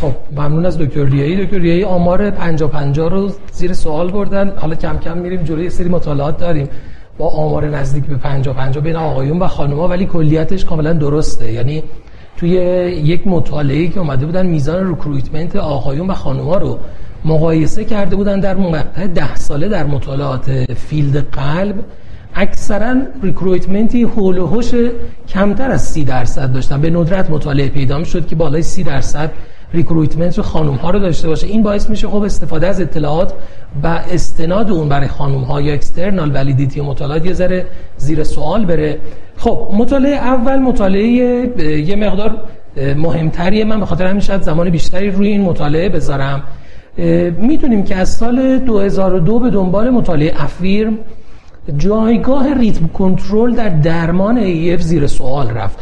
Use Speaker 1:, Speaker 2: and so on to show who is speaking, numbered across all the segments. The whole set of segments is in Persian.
Speaker 1: خب ممنون از دکتر ریایی. دکتر ریایی آمار 50 50 رو زیر سوال بردن. حالا کم کم میریم جلوی سری مطالعات داریم با آمار نزدیک به 50 50 بین آقایون و خانم‌ها ولی کلیتش کاملا درسته. یعنی توی یک مطالعه که اومده بودن میزان recruitment آقایون و خانم‌ها رو مقایسه کرده بودن در مقطع ده ساله در مطالعات field قلب. اکثرا recruitment ای حول و کمتر از سی درصد داشتن. به ندرت مطالعه پیدا شد که بالای سی درصد recruitment رو خانم ها رو داشته باشه. این باعث میشه خب استفاده از اطلاعات و استناد اون برای خانم ها یا external validity مطالعات یه ذره زیر سوال بره. خب مطالعه اول مطالعه یه مقدار مهمتریه. من به خاطر همین شاید زمان بیشتری روی این مطالعه بذارم. می‌دونیم که از سال 2002 به دنبال مطالعه افیرم جایگاه rhythm control در درمان AF زیر سوال رفت.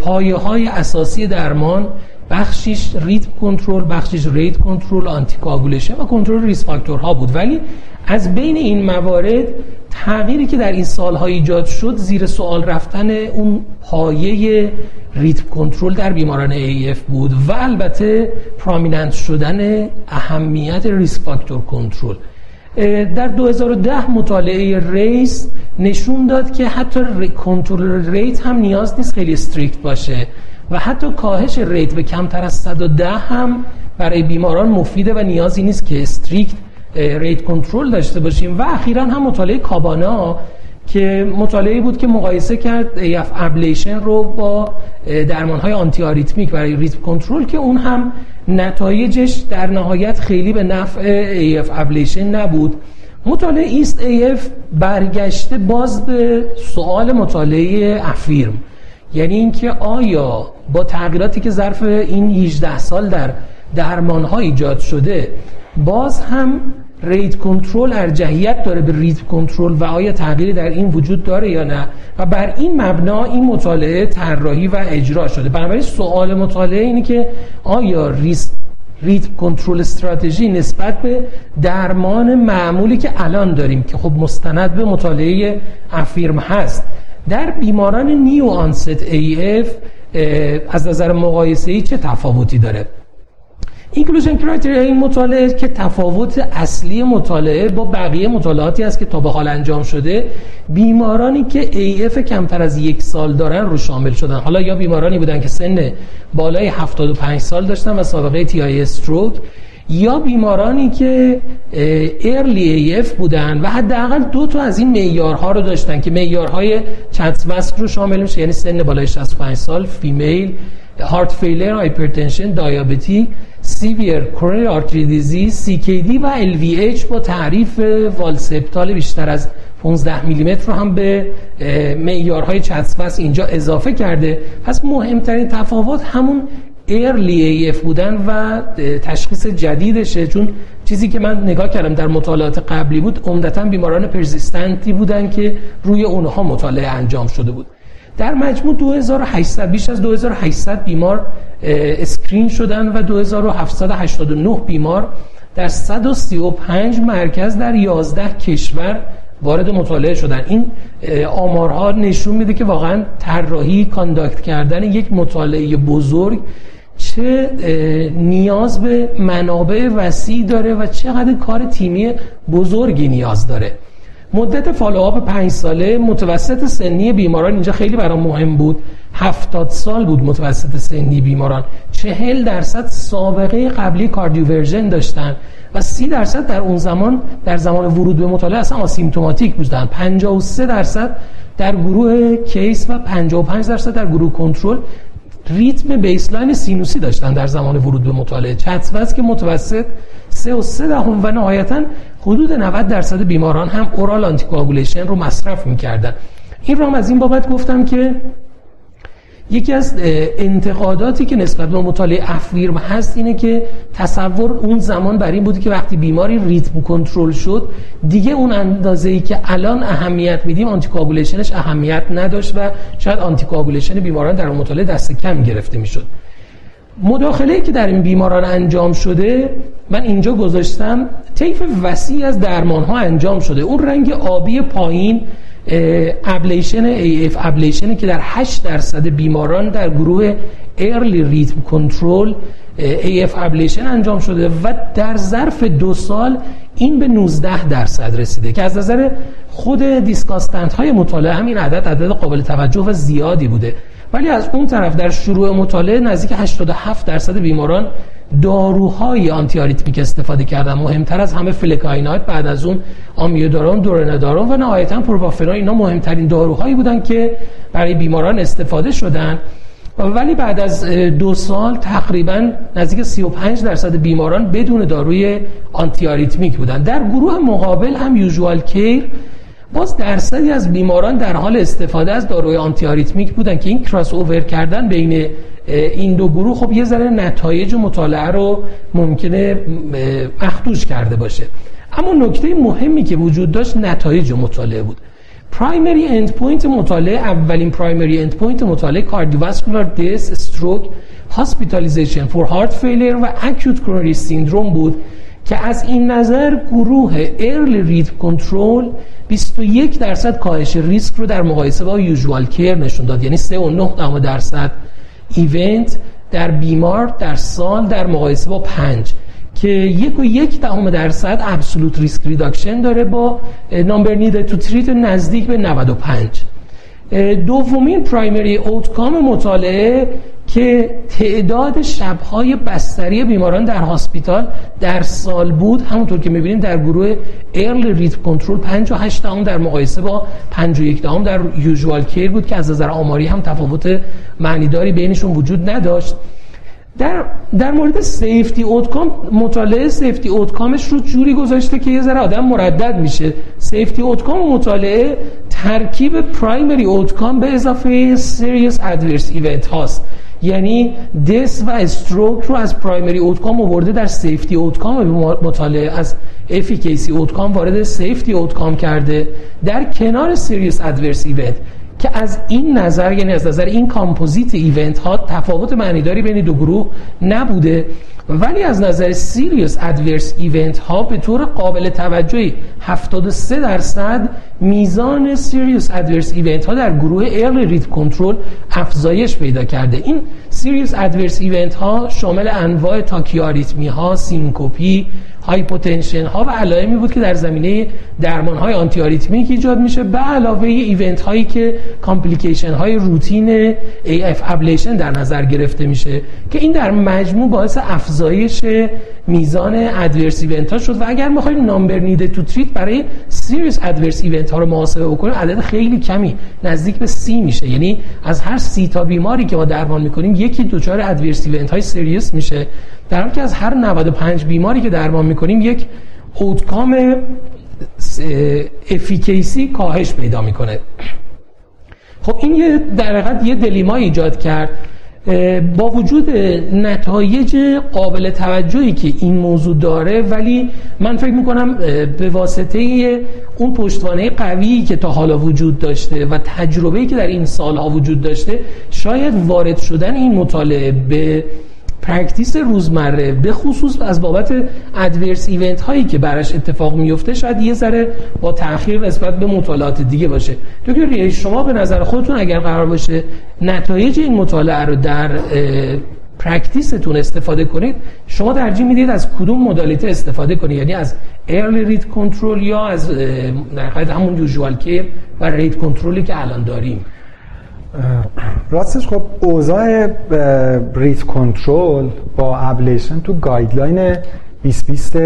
Speaker 1: پایه های اساسی درمان بخشیش rhythm control بخشیش rate control آنتی و کنترل risk factor ها بود. ولی از بین این موارد تغییری که در این سالها ایجاد شد زیر سوال رفتن اون پایه rhythm control در بیماران AF بود و البته prominent شدن اهمیت risk factor control در 2010 مطالعه RACE نشون داد که حتی کنترل rate هم نیاز نیست خیلی strict باشه. و حتی کاهش rate به کمتر از 110 هم برای بیماران مفیده و نیازی نیست که strict rate control داشته باشیم. و اخیرا هم مطالعه CABANA که مطالعه بود که مقایسه کرد AF ablation رو با درمان های antiarrhythmic برای rhythm control که اون هم نتایجش در نهایت خیلی به نفع AF ablation نبود. مطالعه EAST AF برگشته باز به سوال مطالعه AFFIRM. یعنی اینکه آیا با تغییراتی که ظرف این 18 سال در درمان ها ایجاد شده باز هم rate control ارجحیت داره به rhythm control و آیا تغییری در این وجود داره یا نه؟ و بر این مبنا این مطالعه طراحی و اجرا شده. بنابراین سوال مطالعه اینه که آیا ریس rhythm control strategy نسبت به درمان معمولی که الان داریم که خب مستند به مطالعه AFFIRM هست در بیماران new onset AF از نظر مقایسه ای چه تفاوتی داره؟ inclusion criteria این مطالعه که تفاوت اصلی مطالعه با بقیه مطالعاتی است که تا به حال انجام شده بیمارانی که AF کمتر از یک سال دارن رو شامل شدن. حالا یا بیمارانی بودن که سن بالای 75 سال داشتن و سابقه TIA stroke یا بیمارانی که early AF بودن و حداقل دو تا از این معیارها رو داشتن که معیارهای CHA2DS2-VASc رو شامل میشه یعنی سن بالای 65 سال female heart failure hypertension دیابتی severe coronary artery disease CKD و LVH با تعریف wall septal بیشتر از 15 میلیمتر رو هم به معیارهای CHA2DS2-VASc اینجا اضافه کرده. پس مهمترین تفاوت همون early AF بودن و تشخیص جدیدشه چون چیزی که من نگاه کردم در مطالعات قبلی بود عمدتا بیماران persistent ای بودن که روی اونها مطالعه انجام شده بود. در مجموع 2800 بیش از 2800 بیمار screen شدن و 2789 بیمار در 135 مرکز در 11 کشور وارد مطالعه شدن. این آمارها نشون میده که واقعا طراحی conduct کردن یک مطالعه بزرگ چه نیاز به منابع وسیع داره و چقدر کار تیمی بزرگی نیاز داره. مدت follow-up پنج ساله متوسط سنی بیماران اینجا خیلی برام مهم بود. هفتاد سال بود متوسط سنی بیماران. چهل درصد سابقه قبلی cardioversion داشتن و سی درصد در اون زمان در زمان ورود به مطالعه اصلا asymptomatic بودن. 53 درصد در گروه case و 55 درصد در گروه کنترل ریتم baseline سینوسی داشتن در زمان ورود به مطالعه. CHA2DS2-VASc متوسط 3 و 3 دهم و نهایتا حدود 90 درصد بیماران هم oral anticoagulation رو مصرف می‌کردن. این رو هم از این بابت گفتم که یکی از انتقاداتی که نسبت به مطالعه AFFIRM هست اینه که تصور اون زمان بر این بود که وقتی بیماری rhythm control شد دیگه اون اندازه ای که الان اهمیت میدیم anticoagulation ش اهمیت نداشت و شاید anticoagulation بیماران در مطالعه دست کم گرفته می‌شد. مداخله که در این بیماران انجام شده من اینجا گذاشتم طیف وسیع از درمان ها انجام شده. اون رنگ آبی پایین ablation AF ablation ه که در 8 درصد بیماران در گروه early rhythm control AF ablation انجام شده و در ظرف دو سال این به 19 درصد رسیده که از نظر خود discussant های مطالعه همین عدد عدد قابل توجه و زیادی بوده. ولی از اون طرف در شروع مطالعه نزدیک 87 درصد بیماران داروهای antiarrhythmic استفاده کردن. مهمتر از همه flecainide بعد از اون آمیودارون dronedarone و نهایتا propafenone اینا مهمترین داروهایی بودن که برای بیماران استفاده شدن. ولی بعد از دو سال تقریبا نزدیک 35 درصد بیماران بدون داروی antiarrhythmic بودن. در گروه مقابل هم usual care باز درصدی از بیماران در حال استفاده از داروی antiarrhythmic بودن که این کراس اوور کردن بین این دو گروه خب یه ذره نتایج مطالعه رو ممکنه مخدوش کرده باشه. اما نکته مهمی که وجود داشت نتایج مطالعه بود. primary end point مطالعه اولین primary end point مطالعه cardiovascular death stroke hospitalization for heart failure و acute coronary syndrome بود که از این نظر گروه early rhythm control 21 درصد کاهش ریسک رو در مقایسه با usual care نشون داد. یعنی 3.9 درصد event در بیمار در سال در مقایسه با 5 که یک و یک دهم درصد absolute risk reduction داره با number need to treat نزدیک به 95 دومین primary outcome مطالعه که تعداد شبهای بستری بیماران در hospital در سال بود همونطور که می‌بینیم در گروه early rhythm control 58 دهم در مقایسه با 51 دهم در usual care بود که از نظر آماری هم تفاوت معنیداری بینشون وجود نداشت. در در مورد safety outcome مطالعه safety outcome ش رو جوری گذاشته که یه ذره آدم مردد میشه. safety outcome مطالعه ترکیب primary outcome به اضافه serious adverse event هاست. یعنی death و stroke رو از primary outcome آورده در safety outcome مطالعه از efficacy outcome وارد safety outcome کرده. در کنار serious adverse event که از این نظر یعنی از نظر این composite event ها تفاوت معنیداری بین دو گروه نبوده. ولی از نظر serious adverse event ها به طور قابل توجهی 73 درصد میزان serious adverse event ها در گروه early rhythm control افزایش پیدا کرده. این serious adverse event ها شامل انواع تاکیاریتمی ها syncope hypotension ها و علائمی بود که در زمینه درمان های antiarrhythmic ایجاد میشه. به علاوه event هایی که complication های روتین AF ablation در نظر گرفته میشه که این در مجموع باعث افزایش میزان adverse event ها شد. و اگر می‌خوایم number need to treat برای سیریس ادورس ایونت ها رو محاسبه بکنیم عدد خیلی کمی نزدیک به سی میشه. یعنی از هر سی تا بیماری که ما درمان می‌کنیم یکی دچار adverse event های serious میشه. در حالی که از هر 95 بیماری که درمان می‌کنیم یک outcome efficacy کاهش پیدا می‌کنه. خب این یه در یه dilemma ایجاد کرد. با وجود نتایج قابل توجهی که این موضوع داره ولی من فکر می‌کنم به واسطه اون پشتوانه قویی که تا حالا وجود داشته و تجربه‌ای که در این سالها وجود داشته شاید وارد شدن این مطالعه به practice روزمره به خصوص از بابت adverse event هایی که براش اتفاق میفته شاید یه ذره با تاخیر نسبت به مطالعات دیگه باشه. دکتر شما به نظر خودتون اگر قرار باشه نتایج این مطالعه رو در practice تون استفاده کنید شما ترجیح می‌دید از کدوم modality استفاده کنید؟ یعنی از early rhythm control یا از در همون usual care و rate control ی که الان داریم؟
Speaker 2: راستش خب اوضاع rhythm control با ablation تو guideline 2020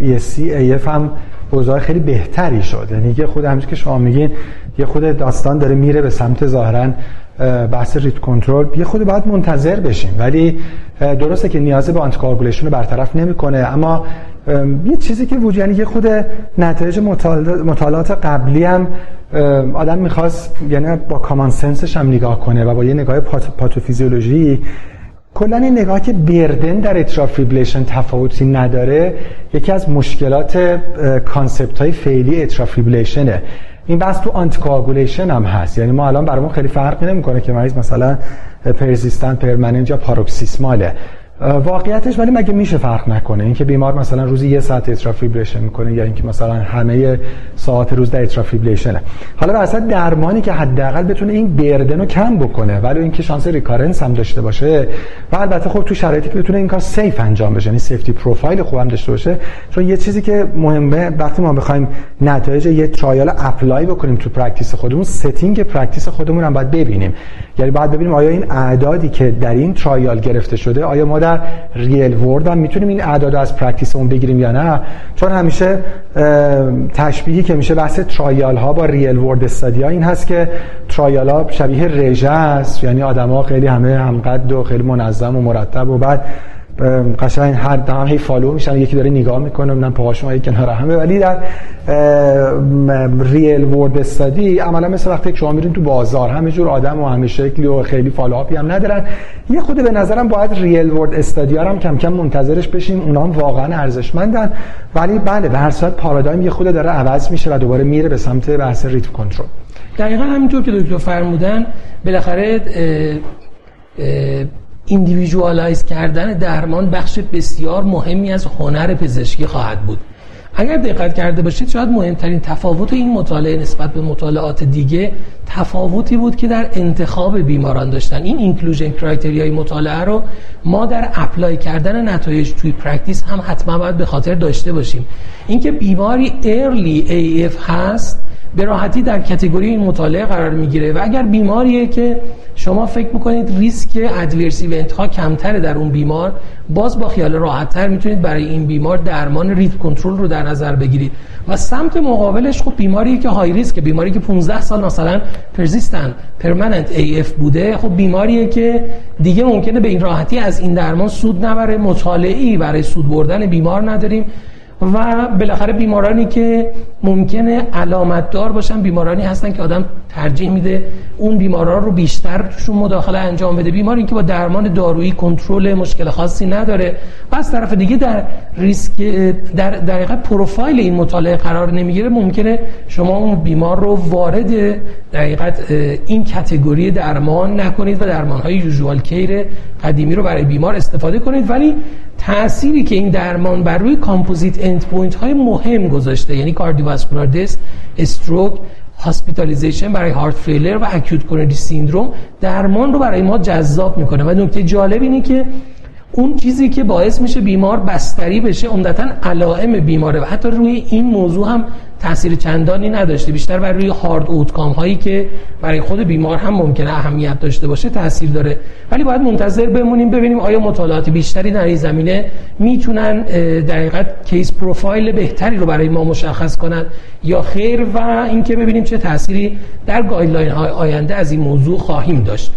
Speaker 2: ESC AF هم اوضاع خیلی بهتری شد. یعنی یه خورده همچنین که شما میگین یه خورده داستان داره میره به سمت ظاهرا بحث rhythm control. یه خورده باید منتظر بشیم. ولی درسته که نیاز به anticoagulation رو برطرف نمی‌کنه. اما یه چیزی که وجود یعنی یه خورده نتایج مطالعات قبلی هم آدم می‌خواست یعنی با common sense ش هم نگاه کنه و با یه نگاه پات، پاتوفیزیولوژی. کلا این نگاه که burden در atrial fibrillation تفاوتی نداره یکی از مشکلات concept های فعلی atrial fibrillation ه این بحث تو anticoagulation هم هست. یعنی ما الان برامون خیلی فرقی نمی‌کنه که مریض مثلا persistent permanent یا paroxysmal ه. واقعیتش ولی مگه میشه فرق نکنه؟ اینکه بیمار مثلا روزی یه ساعت atrial fibrillation می‌کنه یا اینکه مثلا همه ساعت روز در atrial fibrillation ه حالا واسه درمانی که حداقل بتونه این burden رو کم بکنه ولی اینکه شانس recurrence هم داشته باشه و البته خب تو شرایطی که بتونه این کار safe انجام بشه یعنی safety profile خوبم داشته باشه چون یه چیزی که مهمه وقتی ما بخوایم نتایج یه trial apply بکنیم تو practice خودمون setting practice خودمون هم باید ببینیم. یعنی باید ببینیم آیا این اعدادی که در این trial گرفته شده آیا ما real world هم می‌تونیم این اعداد از practice مون بگیریم یا نه؟ چون همیشه تشبیهی که میشه بحث trial ها با real world study ا این هست که trial ها شبیه رژه است. یعنی آدما خیلی همه همقد و خیلی منظم و مرتب و بعد قشنگ هر دم هی follow میشن یکی داره نگاه می‌کنه من پاهاشون یک کنار همه. ولی در real world study عملا مثل وقتی شما میرین تو بازار همه جور آدم و همه شکلی و خیلی follow up ی هم ندارن. یه خورده به نظرم باید real world study هم کم کم منتظرش بشیم اونا هم واقعا ارزشمندن. ولی بله به هر صورت پارادایم یه خورده داره عوض میشه و دوباره میره به سمت بحث rhythm control
Speaker 1: دقیقا همینطور که دکتر فرمودن بالاخره individualize کردن درمان بخش بسیار مهمی از هنر پزشکی خواهد بود. اگر دقت کرده باشید شاید مهمترین تفاوت این مطالعه نسبت به مطالعات دیگه تفاوتی بود که در انتخاب بیماران داشتن. این inclusion criteria ی مطالعه رو ما در apply کردن نتایج توی practice هم حتما باید به خاطر داشته باشیم. اینکه بیماری early AF هست به راحتی در category این مطالعه قرار می‌گیره و اگر بیماریه که شما فکر می‌کنید ریسک adverse event ها کمتره در اون بیمار؟ باز با خیال راحت تر می‌تونید برای این بیمار درمان rhythm control رو در نظر بگیرید. و سمت مقابلش خب بیماری که high risk بیماری که 15 سال مثلا persistent permanent AF بوده خب بیماریه که دیگه ممکنه به این راحتی از این درمان سود نبره. مطالعی برای سود بردن بیمار نداریم. و بالاخره بیمارانی که ممکنه علامت دار باشن بیمارانی هستن که آدم ترجیح میده اون بیماران رو بیشتر توشون مداخله انجام بده. بیماری که با درمان دارویی کنترل مشکل خاصی نداره. و از طرف دیگه در ریسک در دقیقه پروفایل این مطالعه قرار نمی‌گیره. ممکنه شما اون بیمار رو وارد دقیقت این کتگوری درمان نکنید و درمان های یوزوال کیر قدیمی رو برای بیمار استفاده کنید. ولی تأثیری که این درمان بر روی composite endpoint های مهم گذاشته یعنی cardiovascular death stroke hospitalization برای heart failure و acute coronary syndrome درمان رو برای ما جذاب می‌کنه. و نکته جالب اینه که اون چیزی که باعث میشه بیمار بستری بشه عمدتا علائم بیماره. و حتی روی این موضوع هم تاثیر چندانی نداشته. بیشتر بر روی hard outcome هایی که برای خود بیمار هم ممکنه اهمیت داشته باشه تاثیر داره. ولی باید منتظر بمونیم ببینیم آیا مطالعات بیشتری در این زمینه می‌تونن risk profile بهتری رو برای ما مشخص کنند یا خیر؟ و اینکه ببینیم چه تأثیری در guideline های آینده از این موضوع خواهیم داشت.